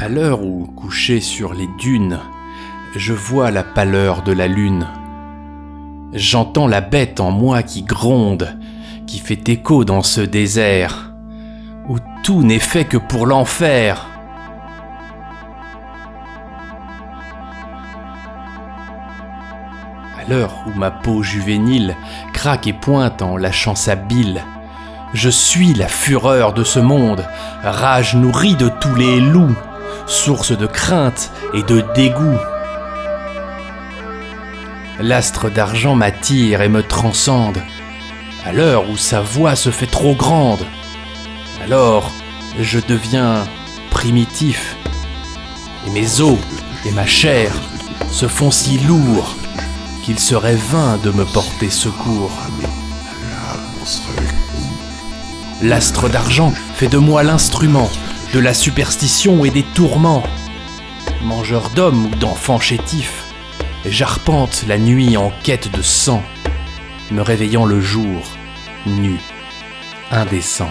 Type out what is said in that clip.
À l'heure où, couché sur les dunes, je vois la pâleur de la lune. J'entends la bête en moi qui gronde, qui fait écho dans ce désert, où tout n'est fait que pour l'enfer. À l'heure où ma peau juvénile craque et pointe en lâchant sa bile, je suis la fureur de ce monde, rage nourrie de tous les loups, source de crainte et de dégoût. L'astre d'argent m'attire et me transcende, à l'heure où sa voix se fait trop grande. Alors, je deviens primitif, et mes os et ma chair se font si lourds qu'il serait vain de me porter secours. L'astre d'argent fait de moi l'instrument de la superstition et des tourments. Mangeur d'hommes ou d'enfants chétifs, j'arpente la nuit en quête de sang, me réveillant le jour, nu, indécent.